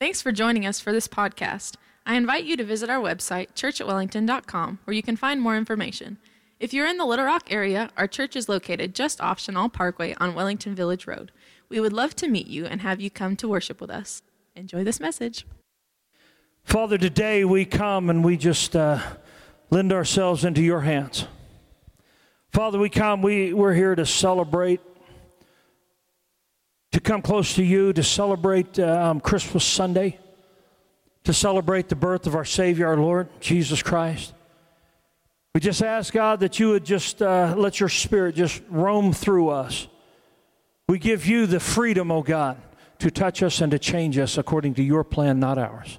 Thanks for joining us for this podcast. I invite you to visit our website, churchatwellington.com, where you can find more information. If you're in the Little Rock area, our church is located just off Chenal Parkway on Wellington Village Road. We would love to meet you and have you come to worship with us. Enjoy this message. Father, today we come and we just uh, lend ourselves into your hands. Father, we come, we, we're here to celebrate, to come close to you, to celebrate um, Christmas Sunday, to celebrate the birth of our Savior, our Lord, Jesus Christ. We just ask, God, that you would just uh, let your Spirit just roam through us. We give you the freedom, oh God, to touch us and to change us according to your plan, not ours.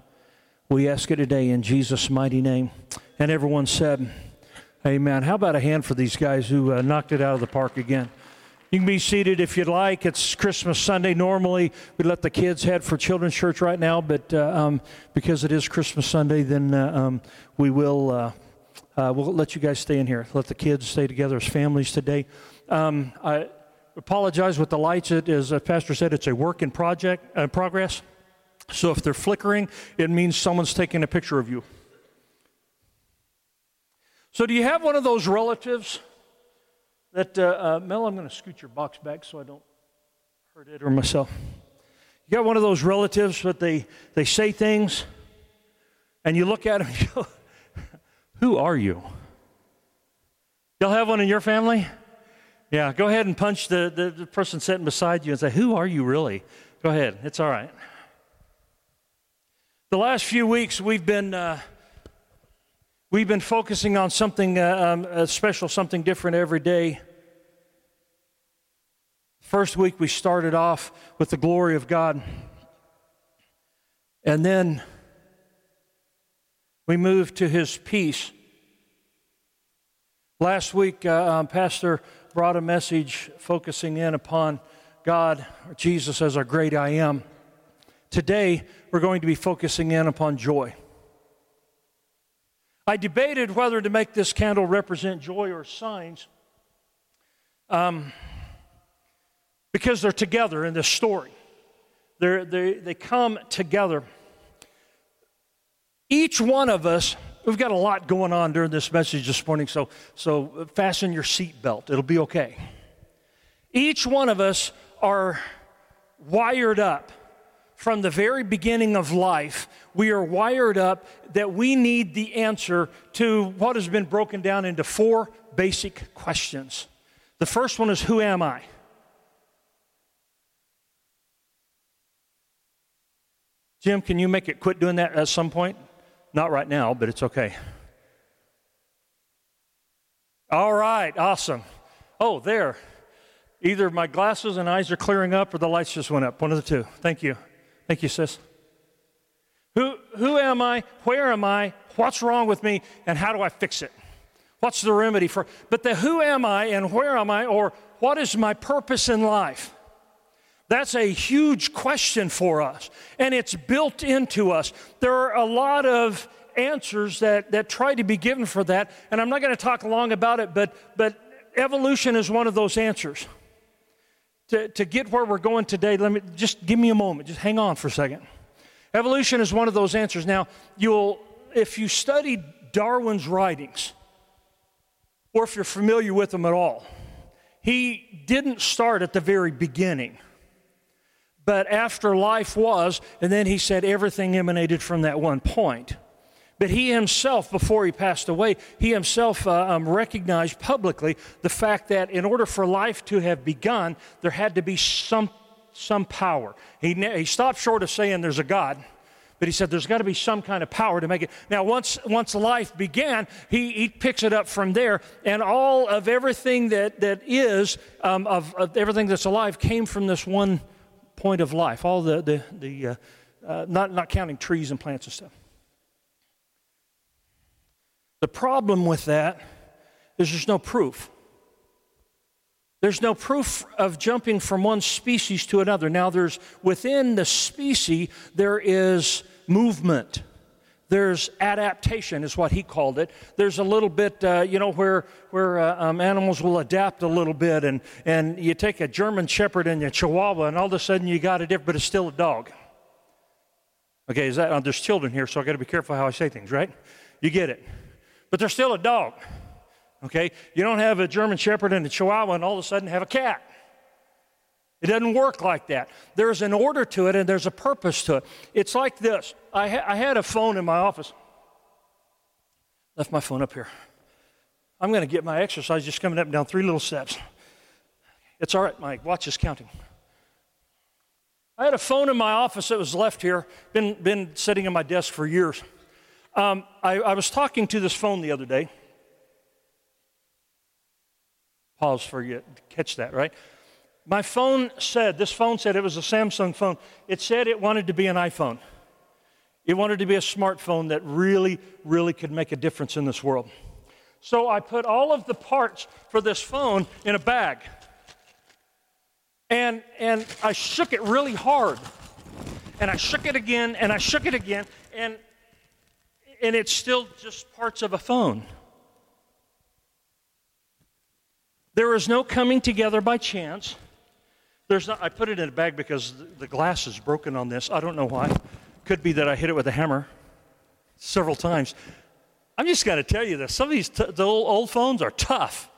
We ask it today in Jesus' mighty name. And everyone said, Amen. How about a hand for these guys who uh, knocked it out of the park again? You can be seated if you'd like. It's Christmas Sunday. Normally, we let the kids head for children's church right now, but uh, um, because it is Christmas Sunday, then uh, um, we will uh, uh, we'll let you guys stay in here. Let the kids stay together as families today. Um, I apologize with the lights. It is, as Pastor said, it's a work in project uh, progress. So if they're flickering, it means someone's taking a picture of you. So, do you have one of those relatives that, uh, uh, Mel, I'm going to scoot your box back so I don't hurt it or myself. You got one of those relatives that they, they say things, and you look at them and you go, Who are you? Y'all have one in your family? Yeah, go ahead and punch the, the, the person sitting beside you and say, Who are you really? Go ahead, it's all right. The last few weeks, we've been, uh, we've been focusing on something uh, um, special, something different every day. First week, we started off with the glory of God. And then we moved to his peace. Last week, uh, um, Pastor brought a message focusing in upon God, or Jesus, as our great I am. Today, we're going to be focusing in upon joy. I debated whether to make this candle represent joy or signs um, because they're together in this story. They're, they, they come together. Each one of us, we've got a lot going on during this message this morning, so, so fasten your seatbelt. It'll be okay. Each one of us are wired up from the very beginning of life, we are wired up that we need the answer to what has been broken down into four basic questions. The first one is Who am I? Jim, can you make it quit doing that at some point? Not right now, but it's okay. All right, awesome. Oh, there. Either my glasses and eyes are clearing up or the lights just went up. One of the two. Thank you. Thank you, sis. Who, who am I? Where am I? What's wrong with me? And how do I fix it? What's the remedy for? But the who am I and where am I or what is my purpose in life? That's a huge question for us, and it's built into us. There are a lot of answers that, that try to be given for that, and I'm not going to talk long about it, but, but evolution is one of those answers to, to get where we're going today, let me just give me a moment. Just hang on for a second. Evolution is one of those answers. Now, you'll, if you study Darwin's writings, or if you're familiar with them at all, he didn't start at the very beginning, but after life was, and then he said everything emanated from that one point. But he himself, before he passed away, he himself uh, um, recognized publicly the fact that in order for life to have begun, there had to be some, some power. He, he stopped short of saying there's a God, but he said there's got to be some kind of power to make it. Now, once, once life began, he, he picks it up from there, and all of everything that, that is, um, of, of, everything that's alive, came from this one point of life. All the, the, the uh, uh, not, not counting trees and plants and stuff. The problem with that is there's no proof. There's no proof of jumping from one species to another. Now, there's within the species, there is movement. There's adaptation, is what he called it. There's a little bit, uh, you know, where, where uh, um, animals will adapt a little bit, and, and you take a German Shepherd and a Chihuahua, and all of a sudden you got a different, but it's still a dog. Okay, is that, uh, there's children here, so I got to be careful how I say things, right? You get it. But they're still a dog. Okay? You don't have a German Shepherd and a Chihuahua and all of a sudden have a cat. It doesn't work like that. There's an order to it and there's a purpose to it. It's like this I, ha- I had a phone in my office. Left my phone up here. I'm going to get my exercise just coming up and down three little steps. It's all right, Mike. Watch is counting. I had a phone in my office that was left here, been, been sitting on my desk for years. Um, I, I was talking to this phone the other day. Pause for you to catch that, right? My phone said, this phone said it was a Samsung phone. It said it wanted to be an iPhone. It wanted to be a smartphone that really, really could make a difference in this world. So I put all of the parts for this phone in a bag. And, and I shook it really hard. And I shook it again, and I shook it again, and, and it's still just parts of a phone. There is no coming together by chance. There's not, I put it in a bag because the glass is broken on this. I don't know why. Could be that I hit it with a hammer several times. I'm just going to tell you this. Some of these t- the old, old phones are tough.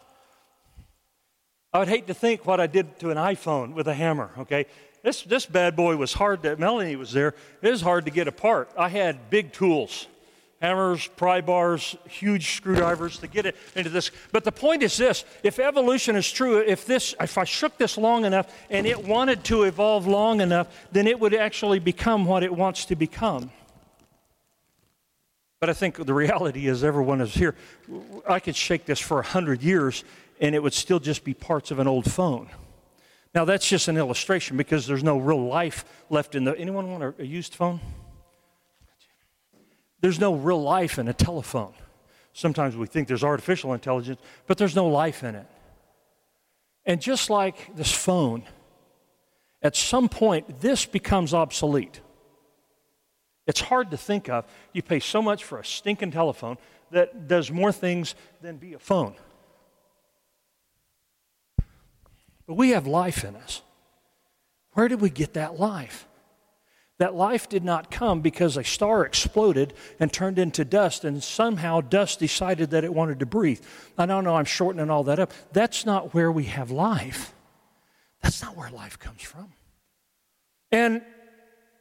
I would hate to think what I did to an iPhone with a hammer, okay? This, this bad boy was hard to, Melanie was there, it was hard to get apart. I had big tools hammers, pry bars, huge screwdrivers to get it into this. But the point is this if evolution is true, if, this, if I shook this long enough and it wanted to evolve long enough, then it would actually become what it wants to become. But I think the reality is, everyone is here. I could shake this for a hundred years, and it would still just be parts of an old phone. Now that's just an illustration because there's no real life left in the. Anyone want a, a used phone? There's no real life in a telephone. Sometimes we think there's artificial intelligence, but there's no life in it. And just like this phone, at some point, this becomes obsolete. It's hard to think of. You pay so much for a stinking telephone that does more things than be a phone. But we have life in us. Where did we get that life? That life did not come because a star exploded and turned into dust, and somehow dust decided that it wanted to breathe. I don't know, I'm shortening all that up. That's not where we have life. That's not where life comes from. And,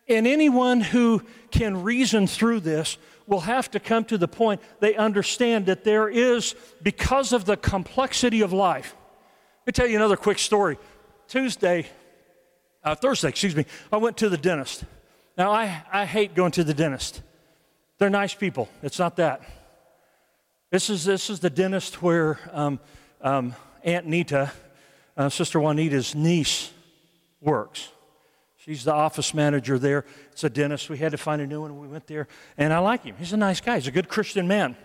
and anyone who can reason through this will have to come to the point they understand that there is, because of the complexity of life. Let me tell you another quick story. Tuesday, uh, Thursday, excuse me, I went to the dentist. Now, I, I hate going to the dentist. They're nice people. It's not that. This is, this is the dentist where um, um, Aunt Nita, uh, Sister Juanita's niece, works. She's the office manager there. It's a dentist. We had to find a new one. We went there, and I like him. He's a nice guy. He's a good Christian man.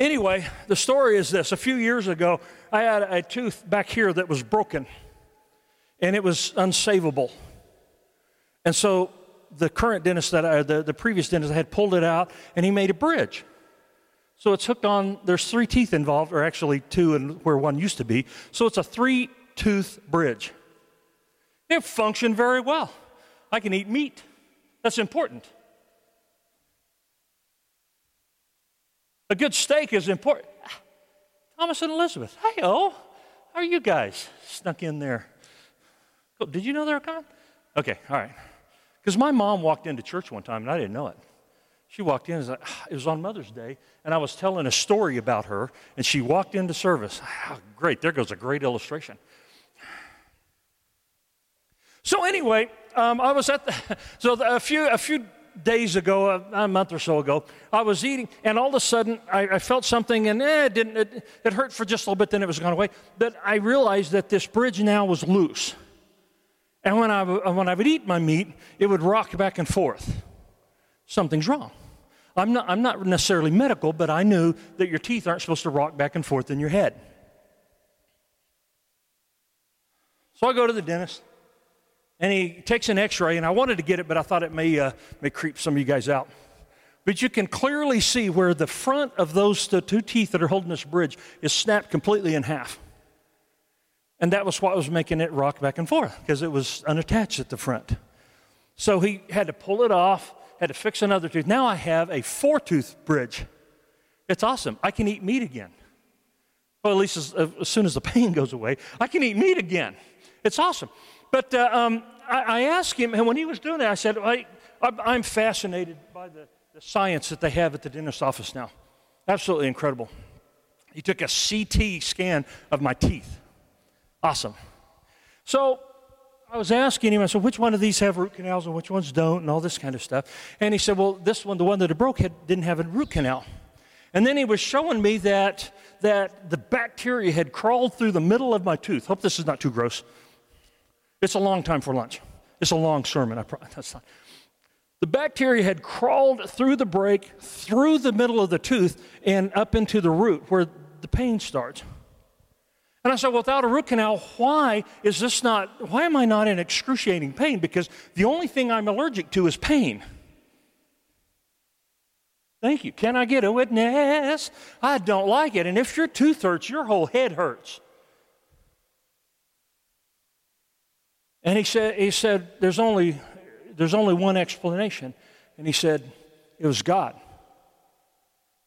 Anyway, the story is this. A few years ago, I had a tooth back here that was broken, and it was unsavable. And so the current dentist that I, the, the previous dentist had pulled it out and he made a bridge. So it's hooked on, there's three teeth involved, or actually two and where one used to be. So it's a three tooth bridge. It functioned very well. I can eat meat. That's important. A good steak is important. Thomas and Elizabeth, hey, oh, how are you guys? Snuck in there. Oh, did you know they were coming? Okay, all right. Because my mom walked into church one time and I didn't know it. She walked in, it was on Mother's Day, and I was telling a story about her, and she walked into service. Oh, great, there goes a great illustration. So, anyway, um, I was at the, so a few, a few days ago, a, a, month or so ago, I was eating, and all of a sudden I, I felt something, and eh, it didn't, it, it hurt for just a little bit, then it was gone away. But I realized that this bridge now was loose. And when I, when I would eat my meat, it would rock back and forth. Something's wrong. I'm not, I'm not necessarily medical, but I knew that your teeth aren't supposed to rock back and forth in your head. So I go to the dentist, and he takes an x ray, and I wanted to get it, but I thought it may, uh, may creep some of you guys out. But you can clearly see where the front of those two teeth that are holding this bridge is snapped completely in half. And that was what was making it rock back and forth because it was unattached at the front. So he had to pull it off, had to fix another tooth. Now I have a four tooth bridge. It's awesome. I can eat meat again. Well, at least as, as soon as the pain goes away, I can eat meat again. It's awesome. But uh, um, I, I, asked him, and when he was doing that, I said, I, I'm fascinated by the, the science that they have at the dentist's office now. Absolutely incredible. He took a CT scan of my teeth. Awesome. So I was asking him, I said, which one of these have root canals and which ones don't, and all this kind of stuff. And he said, well, this one, the one that it broke, had, didn't have a root canal. And then he was showing me that, that the bacteria had crawled through the middle of my tooth. Hope this is not too gross. It's a long time for lunch. It's a long sermon. I pro- that's not. The bacteria had crawled through the break, through the middle of the tooth, and up into the root where the pain starts. And I said, without a root canal, why is this not, why am I not in excruciating pain? Because the only thing I'm allergic to is pain. Thank you. Can I get a witness? I don't like it. And if your tooth hurts, your whole head hurts. And he said, he said there's, only, there's only one explanation. And he said, it was God.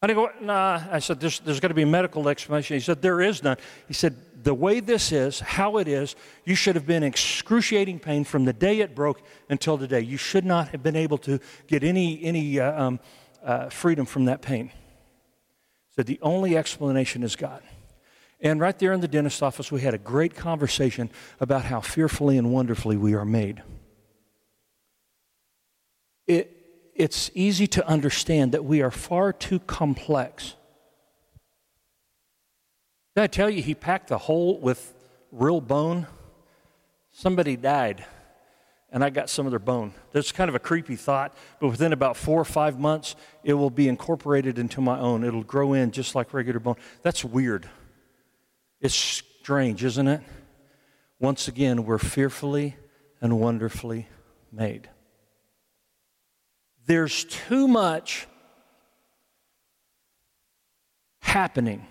I go, nah. I said, there's, there's got to be a medical explanation. He said, there is none. He said, the way this is, how it is, you should have been excruciating pain from the day it broke until today. You should not have been able to get any, any uh, um, uh, freedom from that pain. So the only explanation is God. And right there in the dentist office, we had a great conversation about how fearfully and wonderfully we are made. It, it's easy to understand that we are far too complex. Did I tell you he packed the hole with real bone? Somebody died and I got some of their bone. That's kind of a creepy thought, but within about four or five months, it will be incorporated into my own. It'll grow in just like regular bone. That's weird. It's strange, isn't it? Once again, we're fearfully and wonderfully made. There's too much happening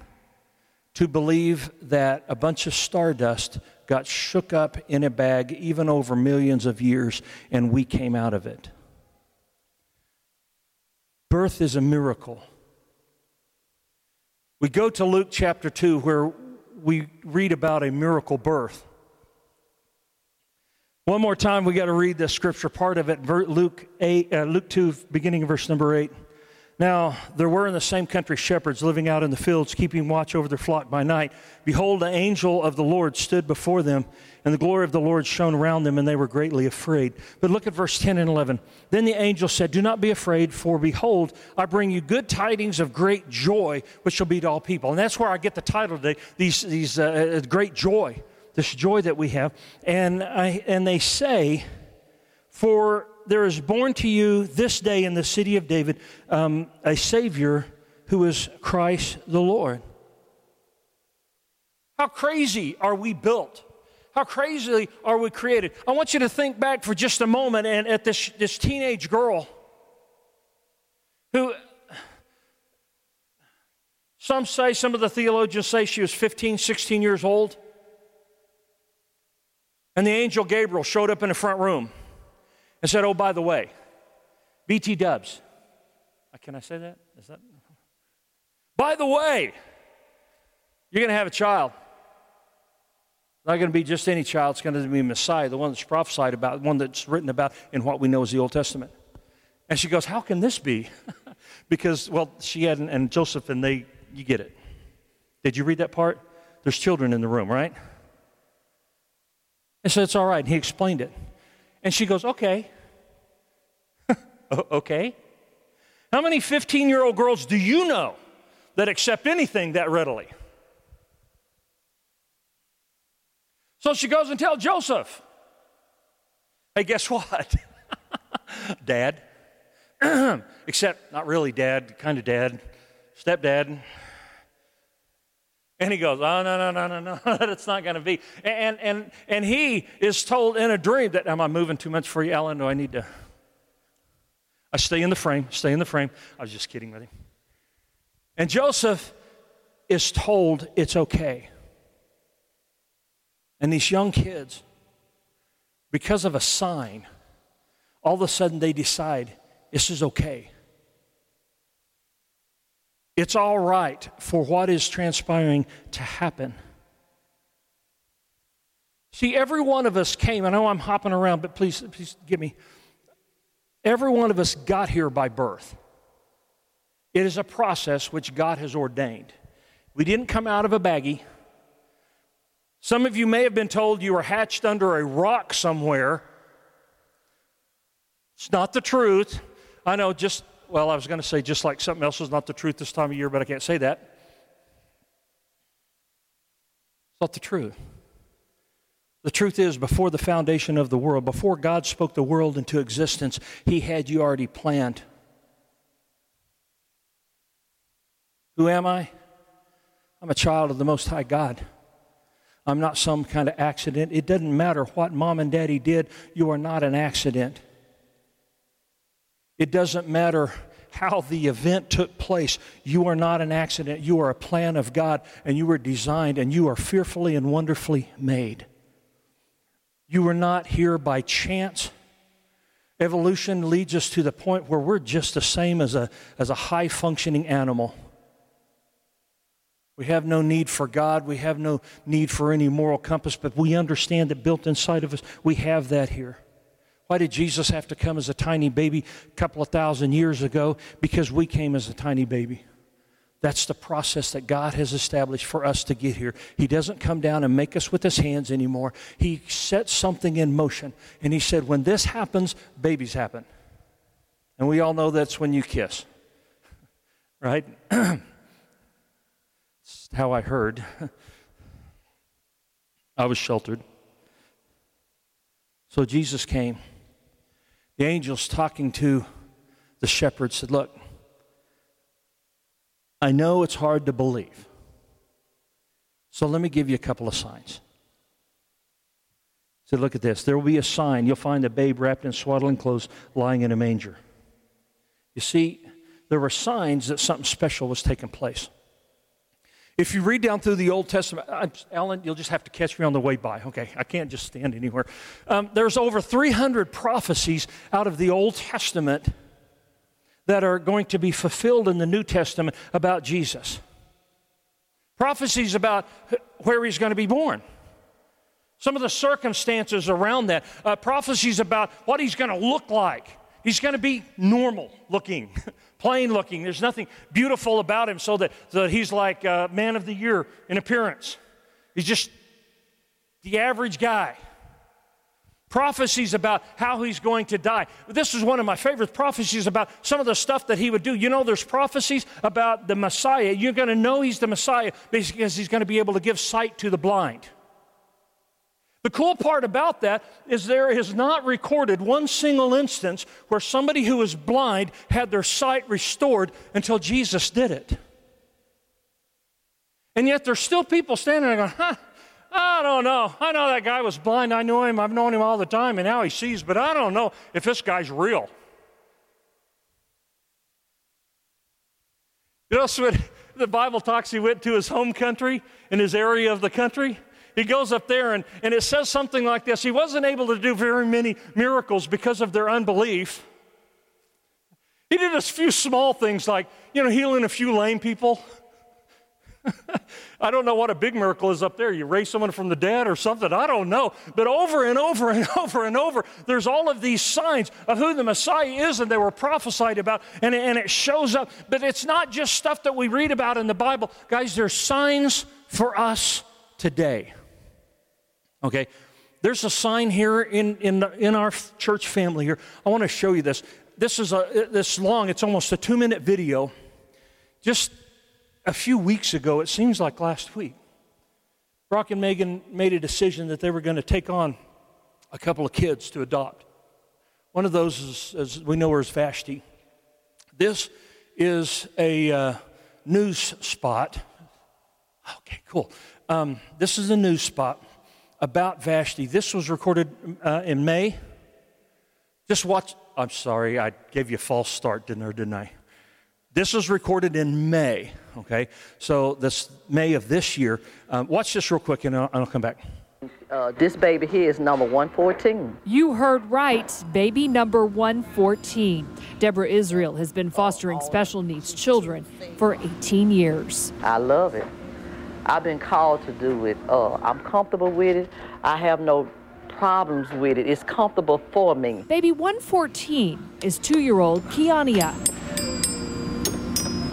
to believe that a bunch of stardust got shook up in a bag even over millions of years, and we came out of it. Birth is a miracle. We go to Luke chapter 2 where we read about a miracle birth. One more time, we got to read the scripture part of it, Luke, 8, uh, Luke 2, beginning of verse number 8. Now, there were in the same country shepherds living out in the fields, keeping watch over their flock by night. Behold, the angel of the Lord stood before them, and the glory of the Lord shone around them, and they were greatly afraid. But look at verse 10 and 11. Then the angel said, Do not be afraid, for behold, I bring you good tidings of great joy, which shall be to all people. And that's where I get the title today, these, these uh, uh great joy, this joy that we have. And, I, and they say, For there is born to you this day in the city of David um, a Savior who is Christ the Lord. How crazy are we built? How crazily are we created? I want you to think back for just a moment and at this, this teenage girl who, some say, some of the theologians say she was 15, 16 years old. And the angel Gabriel showed up in the front room and said, Oh, by the way, BT dubs. Uh, can I say that? Is that? By the way, you're going to have a child. Not going to be just any child, it's going to be Messiah, the one that's prophesied about, the one that's written about in what we know as the Old Testament. And she goes, How can this be? because, well, she had, and Joseph, and they, you get it. Did you read that part? There's children in the room, right? And so it's all right. And he explained it. And she goes, Okay. okay. How many 15 year old girls do you know that accept anything that readily? So she goes and tells Joseph, Hey, guess what? dad. Except not really dad, kind of dad, stepdad. And he goes, Oh, no, no, no, no, no, that's not going to be. And, and, and he is told in a dream that, Am I moving too much for you, Alan? Do I need to? I stay in the frame, stay in the frame. I was just kidding with him. And Joseph is told it's okay. And these young kids, because of a sign, all of a sudden they decide this is okay. It's all right for what is transpiring to happen. See, every one of us came, I know I'm hopping around, but please, please give me. Every one of us got here by birth. It is a process which God has ordained. We didn't come out of a baggie. Some of you may have been told you were hatched under a rock somewhere. It's not the truth. I know, just, well, I was going to say just like something else is not the truth this time of year, but I can't say that. It's not the truth. The truth is, before the foundation of the world, before God spoke the world into existence, He had you already planned. Who am I? I'm a child of the Most High God. I'm not some kind of accident. It doesn't matter what mom and daddy did, you are not an accident. It doesn't matter how the event took place. You are not an accident. You are a plan of God, and you were designed, and you are fearfully and wonderfully made. You are not here by chance. Evolution leads us to the point where we're just the same as a, as a high functioning animal. We have no need for God. We have no need for any moral compass, but we understand that built inside of us, we have that here. Why did Jesus have to come as a tiny baby a couple of thousand years ago? Because we came as a tiny baby. That's the process that God has established for us to get here. He doesn't come down and make us with his hands anymore. He sets something in motion. And he said, when this happens, babies happen. And we all know that's when you kiss, right? that's how I heard. I was sheltered. So Jesus came. The angels talking to the shepherd said, Look, I know it's hard to believe. So let me give you a couple of signs. So look at this. There will be a sign. You'll find a babe wrapped in swaddling clothes lying in a manger. You see, there were signs that something special was taking place. If you read down through the Old Testament, I'm, Alan, you'll just have to catch me on the way by. Okay, I can't just stand anywhere. Um, there's over 300 prophecies out of the Old Testament that are going to be fulfilled in the New Testament about Jesus. Prophecies about where he's going to be born. Some of the circumstances around that. Uh, prophecies about what he's going to look like. He's going to be normal looking, plain looking. There's nothing beautiful about him so that, so that he's like uh, man of the year in appearance. He's just the average guy prophecies about how he's going to die. This is one of my favorite prophecies about some of the stuff that he would do. You know, there's prophecies about the Messiah. You're going to know he's the Messiah because he's going to be able to give sight to the blind. The cool part about that is there is not recorded one single instance where somebody who was blind had their sight restored until Jesus did it. And yet there's still people standing there going, huh, I don't know. I know that guy was blind. I knew him. I've known him all the time, and now he sees, but I don't know if this guy's real. You know, so the Bible talks he went to his home country, in his area of the country. He goes up there, and, and it says something like this He wasn't able to do very many miracles because of their unbelief. He did a few small things like, you know, healing a few lame people. I don't know what a big miracle is up there. You raise someone from the dead or something. I don't know. But over and over and over and over, there's all of these signs of who the Messiah is and they were prophesied about, and, and it shows up. But it's not just stuff that we read about in the Bible. Guys, there's signs for us today. Okay? There's a sign here in, in, in our church family here. I want to show you this. This is a, this long, it's almost a two minute video. Just a few weeks ago, it seems like last week, Brock and Megan made a decision that they were going to take on a couple of kids to adopt. One of those, is, as we know her, is Vashti. This is a uh, news spot. Okay, cool. Um, this is a news spot about Vashti. This was recorded uh, in May. Just watch. I'm sorry, I gave you a false start, didn't I? Didn't I? This was recorded in May, okay? So this May of this year. Um, watch this real quick and I'll, I'll come back. Uh, this baby here is number 114. You heard right, baby number 114. Deborah Israel has been fostering special needs children for 18 years. I love it. I've been called to do it. Uh, I'm comfortable with it. I have no problems with it. It's comfortable for me. Baby 114 is two year old Kiania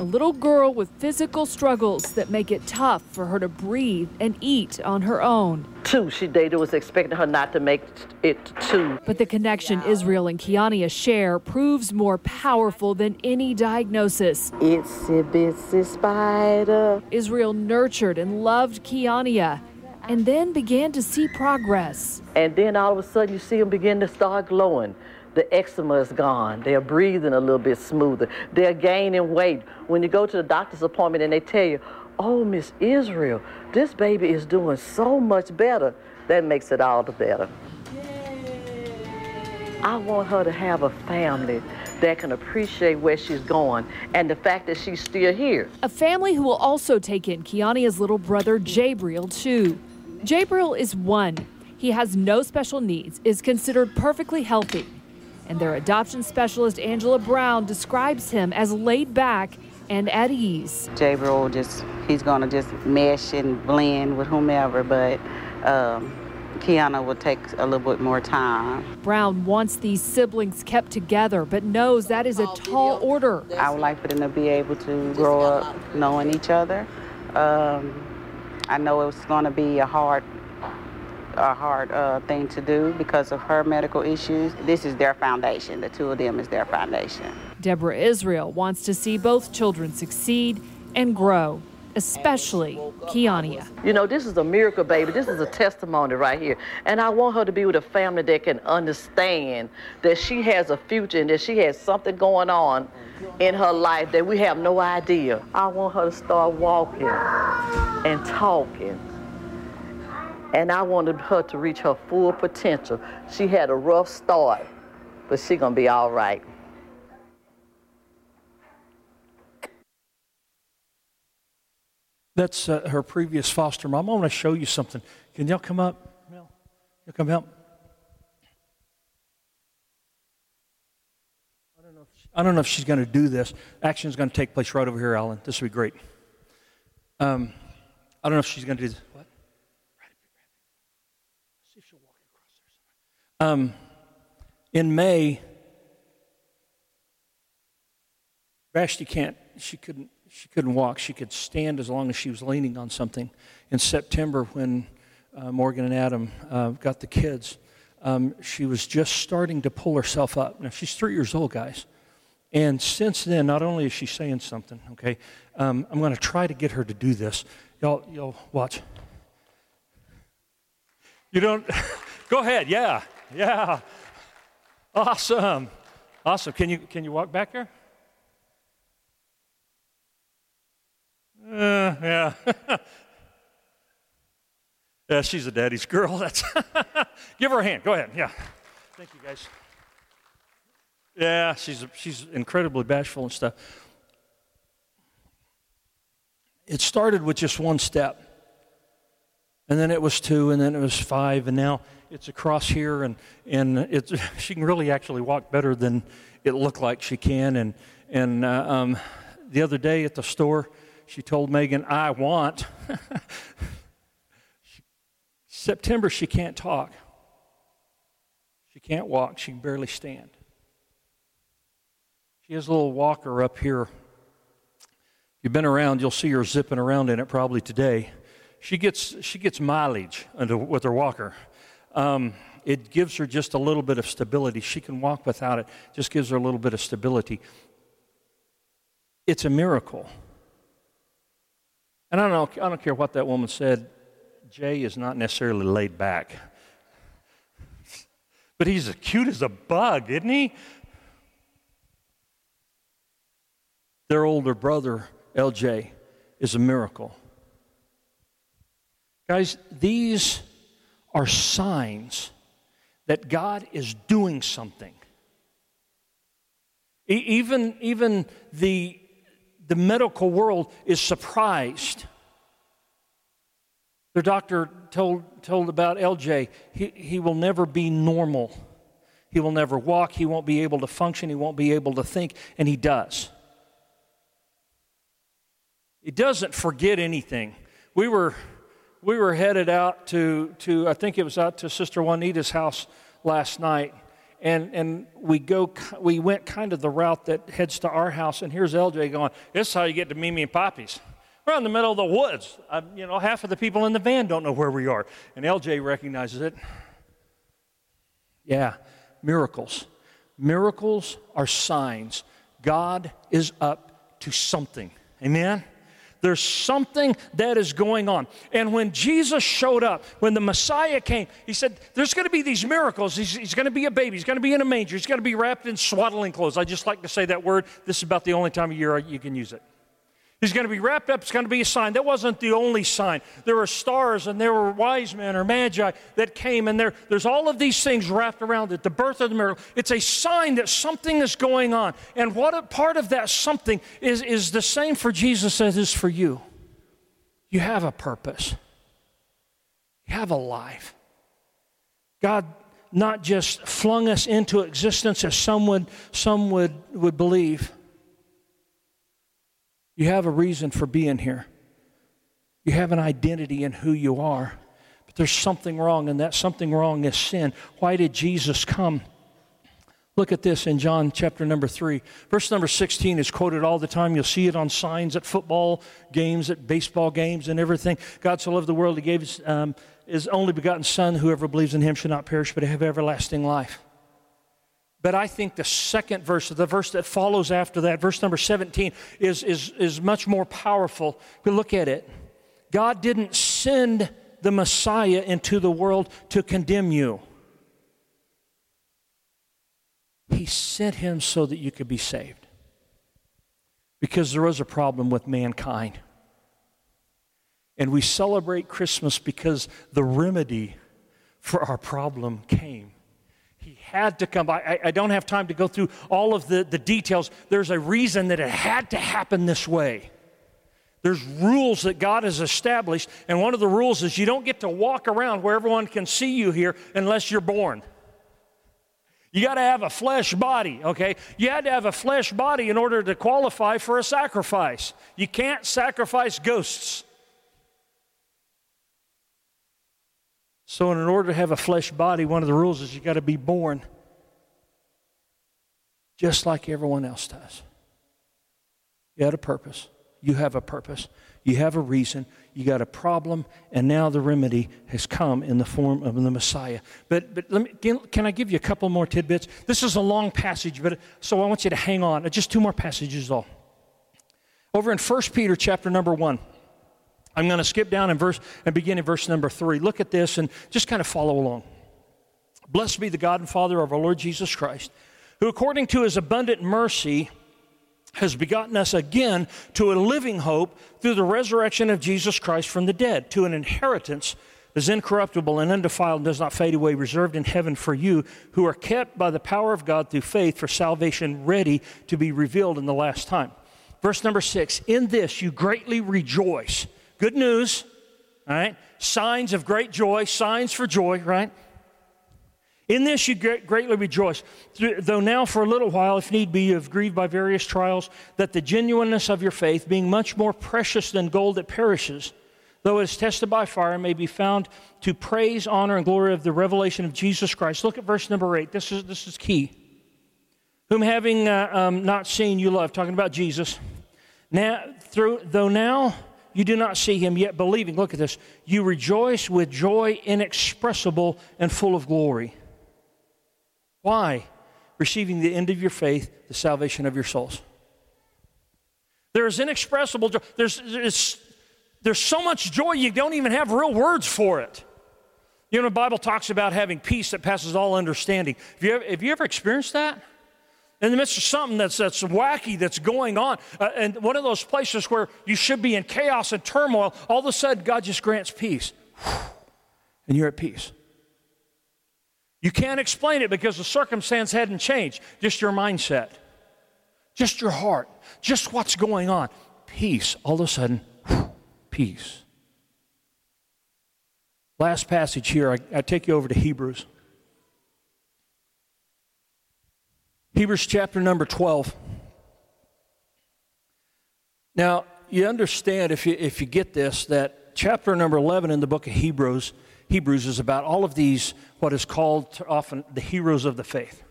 little girl with physical struggles that make it tough for her to breathe and eat on her own. Two, she Data was expecting her not to make it two. But the connection Israel and Kiania share proves more powerful than any diagnosis. Itsy bitsy spider. Israel nurtured and loved Kiania and then began to see progress. And then all of a sudden you see them begin to start glowing the eczema is gone. They're breathing a little bit smoother. They're gaining weight. When you go to the doctor's appointment and they tell you, oh, Miss Israel, this baby is doing so much better, that makes it all the better. I want her to have a family that can appreciate where she's going and the fact that she's still here. A family who will also take in Kiania's little brother, Jabriel, too. Jabriel is one. He has no special needs, is considered perfectly healthy, and their adoption specialist, Angela Brown, describes him as laid back and at ease. Jabriel just, he's to just mesh and blend with whomever, but um, Kiana will take a little bit more time. Brown wants these siblings kept together, but knows that is a tall order. I would like for them to be able to grow up knowing each other. Um, I know it's going to be a hard a hard uh, thing to do because of her medical issues. This is their foundation. The two of them is their foundation. Deborah Israel wants to see both children succeed and grow, especially Kiania. You know, this is a miracle baby. This is a testimony right here. And I want her to be with a family that can understand that she has a future and that she has something going on in her life that we have no idea. I want her to start walking and talking and I wanted her to reach her full potential. She had a rough start, but she's gonna be all right. That's uh, her previous foster mom. I want to show you something. Can y'all come up? Mel, you come help. I don't know if, she, I don't know if she's going to do this. Action is going to take place right over here, Alan. This would be great. Um, I don't know if she's going to do this. Um, in May, Vashti can't, she couldn't, she couldn't walk. She could stand as long as she was leaning on something. In September, when uh, Morgan and Adam uh, got the kids, um, she was just starting to pull herself up. Now, she's three years old, guys. And since then, not only is she saying something, okay, um, I'm going to try to get her to do this. Y'all, y'all watch. You don't, go ahead, yeah. Yeah. Awesome. Awesome. Can you, can you walk back here? Uh, yeah. yeah, she's a daddy's girl. That's Give her a hand. Go ahead. Yeah. Thank you, guys. Yeah, she's, she's incredibly bashful and stuff. It started with just one step, and then it was two, and then it was five, and now it's across here, and, and it's, she can really actually walk better than it looked like she can. And, and uh, um, the other day at the store, she told Megan, I want. September, she can't talk. She can't walk. She can barely stand. She has a little walker up here. If you've been around, you'll see her zipping around in it probably today. She gets, she gets mileage with her walker. Um, it gives her just a little bit of stability. She can walk without it, just gives her a little bit of stability. It's a miracle. And I don't, know, I don't care what that woman said, Jay is not necessarily laid back. But he's as cute as a bug, isn't he? Their older brother, LJ, is a miracle. Guys, these are signs that God is doing something. even, even the, the medical world is surprised. Their doctor told, told about LJ, he, he will never be normal. He will never walk. He won't be able to function. He won't be able to think. And he does. He doesn't forget anything. We were, we were headed out to, to, I think it was out to Sister Juanita's house last night. And, and we, go, we went kind of the route that heads to our house. And here's LJ going, This is how you get to Mimi and Poppy's. We're in the middle of the woods. Uh, you know, half of the people in the van don't know where we are. And LJ recognizes it. Yeah, miracles. Miracles are signs. God is up to something. Amen? There's something that is going on. And when Jesus showed up, when the Messiah came, he said, There's going to be these miracles. He's, he's going to be a baby. He's going to be in a manger. He's going to be wrapped in swaddling clothes. I just like to say that word. This is about the only time of year you can use it. He's going to be wrapped up. It's going to be a sign. That wasn't the only sign. There were stars and there were wise men or magi that came, and there, there's all of these things wrapped around it. The birth of the miracle. It's a sign that something is going on. And what a part of that something is, is the same for Jesus as is for you. You have a purpose, you have a life. God not just flung us into existence as some would, some would, would believe you have a reason for being here. You have an identity in who you are. But there's something wrong, and that something wrong is sin. Why did Jesus come? Look at this in John chapter number 3. Verse number 16 is quoted all the time. You'll see it on signs at football games, at baseball games, and everything. God so loved the world, He gave His, um, his only begotten Son. Whoever believes in Him shall not perish, but have everlasting life. But I think the second verse, the verse that follows after that, verse number 17, is, is, is much more powerful. But look at it. God didn't send the Messiah into the world to condemn you, He sent him so that you could be saved. Because there was a problem with mankind. And we celebrate Christmas because the remedy for our problem came he had to come by. I, I, don't have time to go through all of the, the details. There's a reason that it had to happen this way. There's rules that God has established, and one of the rules is you don't get to walk around where everyone can see you here unless you're born. You got to have a flesh body, okay? You had to have a flesh body in order to qualify for a sacrifice. You can't sacrifice ghosts. So, in order to have a flesh body, one of the rules is you got to be born just like everyone else does. You had a purpose. You have a purpose. You have a reason. You got a problem, and now the remedy has come in the form of the Messiah. But, but let me, can I give you a couple more tidbits? This is a long passage, but so I want you to hang on. Just two more passages, all. Over in 1 Peter chapter number 1. I'm going to skip down in verse and begin in verse number three. Look at this and just kind of follow along. Blessed be the God and Father of our Lord Jesus Christ, who according to his abundant mercy has begotten us again to a living hope through the resurrection of Jesus Christ from the dead, to an inheritance that is incorruptible and undefiled and does not fade away, reserved in heaven for you, who are kept by the power of God through faith for salvation ready to be revealed in the last time. Verse number six In this you greatly rejoice Good news, all right? Signs of great joy, signs for joy, right? In this you greatly rejoice, though now for a little while, if need be, you have grieved by various trials, that the genuineness of your faith, being much more precious than gold that perishes, though it is tested by fire, may be found to praise, honor, and glory of the revelation of Jesus Christ. Look at verse number eight. This is, this is key. Whom having uh, um, not seen you love, talking about Jesus. Now, through, though now you do not see him yet believing. Look at this. You rejoice with joy inexpressible and full of glory. Why? Receiving the end of your faith, the salvation of your souls. There is inexpressible joy. There's, there's, there's so much joy you don't even have real words for it. You know, the Bible talks about having peace that passes all understanding. Have you ever, have you ever experienced that? In the midst of something that's, that's wacky that's going on, uh, and one of those places where you should be in chaos and turmoil, all of a sudden God just grants peace. And you're at peace. You can't explain it because the circumstance hadn't changed, just your mindset, just your heart, just what's going on. Peace. All of a sudden, peace. last passage here, I, I take you over to Hebrews. Hebrews chapter number 12. Now, you understand if you, if you get this that chapter number 11 in the book of Hebrews, Hebrews is about all of these, what is called often the heroes of the faith.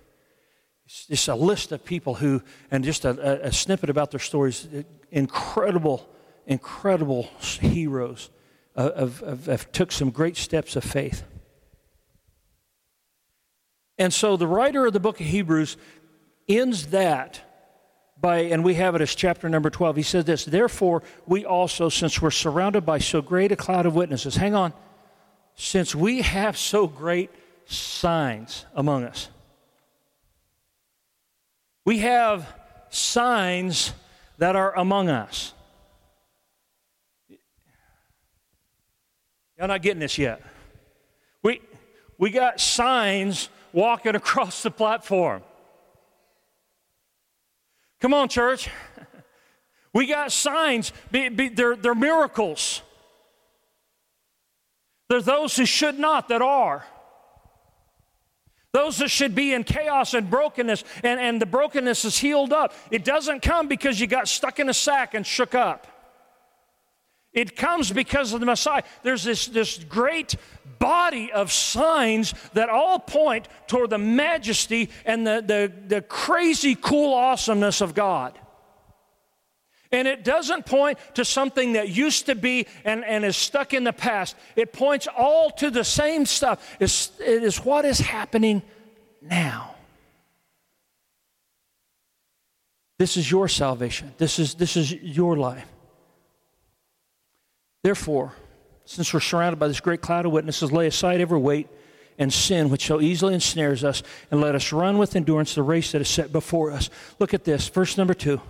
It's just a list of people who, and just a, a snippet about their stories, incredible, incredible heroes uh, of, of, of, took some great steps of faith. And so the writer of the book of Hebrews ends that by, and we have it as chapter number 12. He says this Therefore, we also, since we're surrounded by so great a cloud of witnesses, hang on, since we have so great signs among us, we have signs that are among us. Y'all not getting this yet. We, we got signs walking across the platform. Come on, church. We got signs, be, be, they're, they're miracles. They're those who should not that are. Those that should be in chaos and brokenness, and, and the brokenness is healed up. It doesn't come because you got stuck in a sack and shook up. It comes because of the Messiah. There's this, this great body of signs that all point toward the majesty and the, the, the crazy cool awesomeness of God. And it doesn't point to something that used to be and, and is stuck in the past. It points all to the same stuff. It's, it is what is happening now. This is your salvation. This is, this is your life. Therefore, since we're surrounded by this great cloud of witnesses, lay aside every weight and sin which so easily ensnares us, and let us run with endurance the race that is set before us. Look at this, verse number two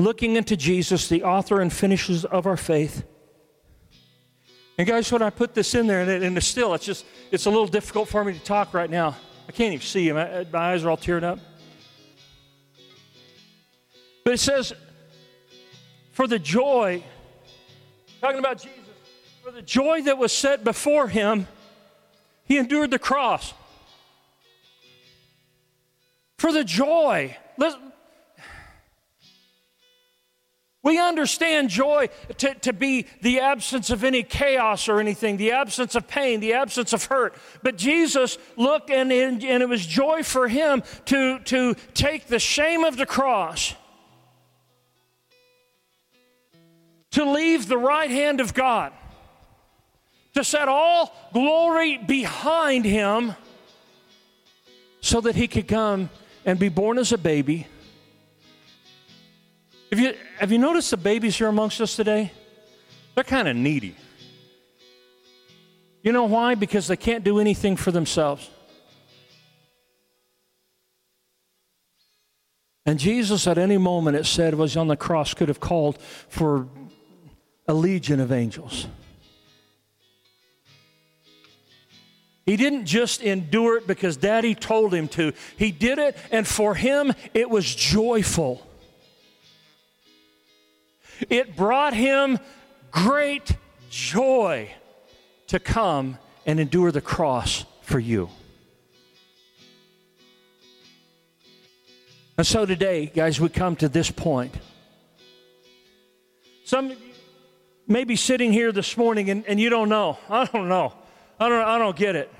looking into Jesus, the author and finishers of our faith. And guys, when I put this in there, and, it, and it's still, it's just, it's a little difficult for me to talk right now. I can't even see My, my eyes are all teared up. But it says, for the joy, talking about Jesus, for the joy that was set before him, he endured the cross. For the joy. We understand joy to, to be the absence of any chaos or anything, the absence of pain, the absence of hurt. But Jesus looked, and, and, and it was joy for him to, to take the shame of the cross, to leave the right hand of God, to set all glory behind him so that he could come and be born as a baby have you, have you noticed the babies here amongst us today? They're kind of needy. You know why? Because they can't do anything for themselves. And Jesus, at any moment, it said, was on the cross, could have called for a legion of angels. He didn't just endure it because daddy told him to. He did it, and for him, it was joyful. It brought him great joy to come and endure the cross for you. And so today, guys, we come to this point. Some of you may be sitting here this morning and, and you don't know. I don't know. I don't, I don't get it.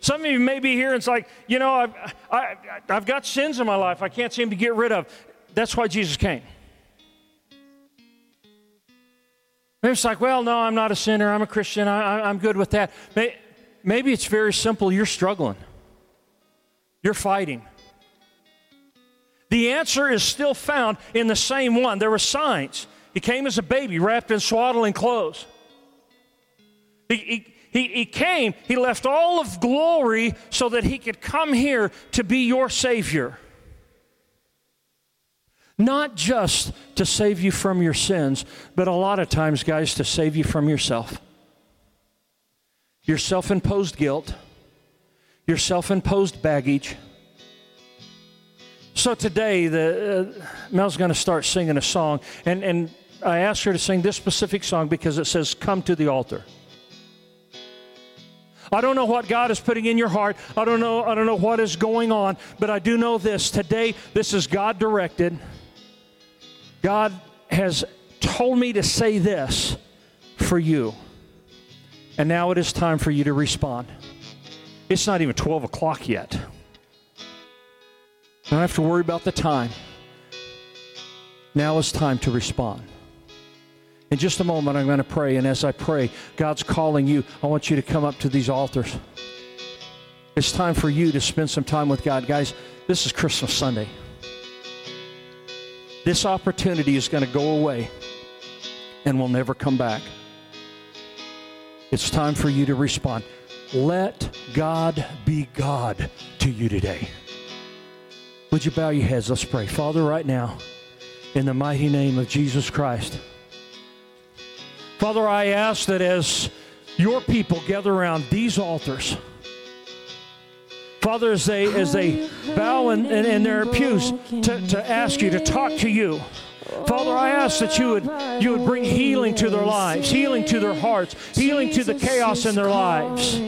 Some of you may be here and it's like, you know, I've, I, I've got sins in my life I can't seem to get rid of. That's why Jesus came. Maybe it's like, well, no, I'm not a sinner. I'm a Christian. I, am good with that. Maybe it's very simple. You're struggling, you're fighting. The answer is still found in the same one. There were signs. He came as a baby wrapped in swaddling clothes. He, he, he, he came, he left all of glory so that he could come here to be your Savior. Not just to save you from your sins, but a lot of times, guys, to save you from yourself. Your self imposed guilt, your self imposed baggage. So today, the, uh, Mel's going to start singing a song, and, and I asked her to sing this specific song because it says, Come to the altar. I don't know what God is putting in your heart. I don't know I don't know what is going on, but I do know this. Today this is God directed. God has told me to say this for you. And now it is time for you to respond. It's not even 12 o'clock yet. I don't have to worry about the time. Now is time to respond. In just a moment, I'm going to pray, and as I pray, God's calling you. I want you to come up to these altars. It's time for you to spend some time with God. Guys, this is Christmas Sunday. This opportunity is going to go away and will never come back. It's time for you to respond. Let God be God to you today. Would you bow your heads? Let's pray. Father, right now, in the mighty name of Jesus Christ. Father, I ask that as your people gather around these altars, Father, as they as they bow in, in, in their pews to, to ask you to talk to you, Father, I ask that you would you would bring healing to their lives, healing to their hearts, healing to the chaos in their lives.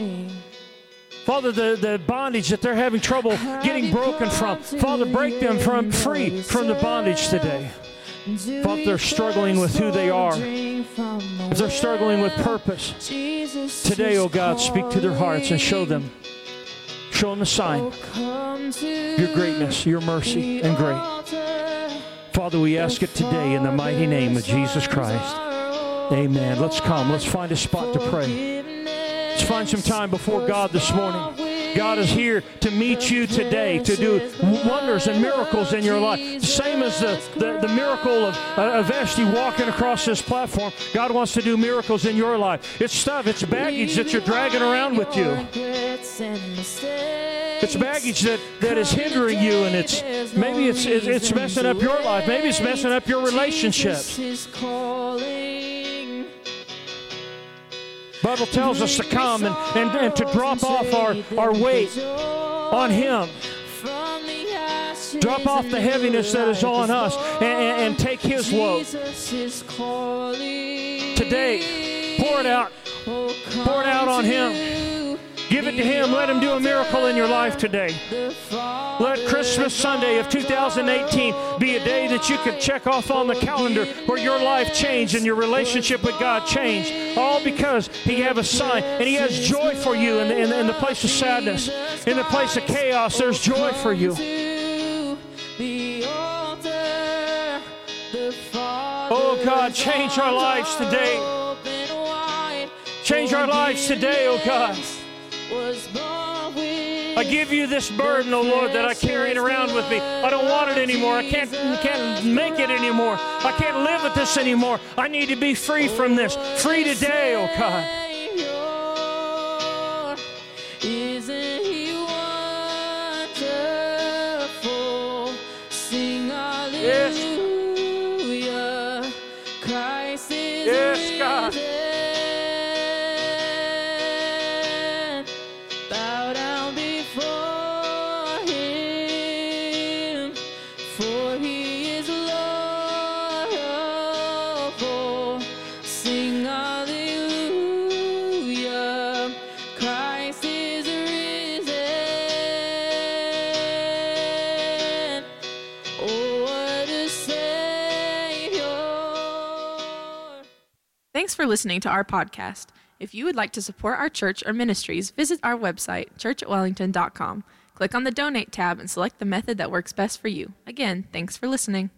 Father, the, the bondage that they're having trouble getting broken from, Father, break them from free from the bondage today. Father, they're struggling with who they are. If they're struggling with purpose, today, oh God, speak to their hearts and show them. Show them a sign. Your greatness, your mercy, and grace. Father, we ask it today in the mighty name of Jesus Christ. Amen. Let's come. Let's find a spot to pray. Let's find some time before God this morning. God is here to meet you today, to do wonders and miracles in your life. Same as the, the, the miracle of, uh, of Vashti walking across this platform. God wants to do miracles in your life. It's stuff, it's baggage that you're dragging around with you. It's baggage that, that is hindering you, and it's maybe it's, it's, messing up your life. Maybe it's messing up your relationships. Bible tells us to come and, and, and to drop off our, our weight on Him. Drop off the heaviness that is on us and, and, and take His load. Today, pour it out. Pour it out on Him. Give it to Him. Let Him do a miracle in your life today. Let Christmas Sunday of 2018 be a day that you can check off on the calendar where your life changed and your relationship with God changed. All because He have a sign and He has joy for you in the, in in the place of sadness, in the place of chaos. There's joy for you. Oh God, change our lives today. Change our lives today, oh God. I give you this burden, oh Lord, that I carry around with me. I don't want it anymore. I can't, can't make it anymore. I can't live with this anymore. I need to be free from this. Free today, oh God. For listening to our podcast. If you would like to support our church or ministries, visit our website, churchatwellington.com. Click on the donate tab and select the method that works best for you. Again, thanks for listening.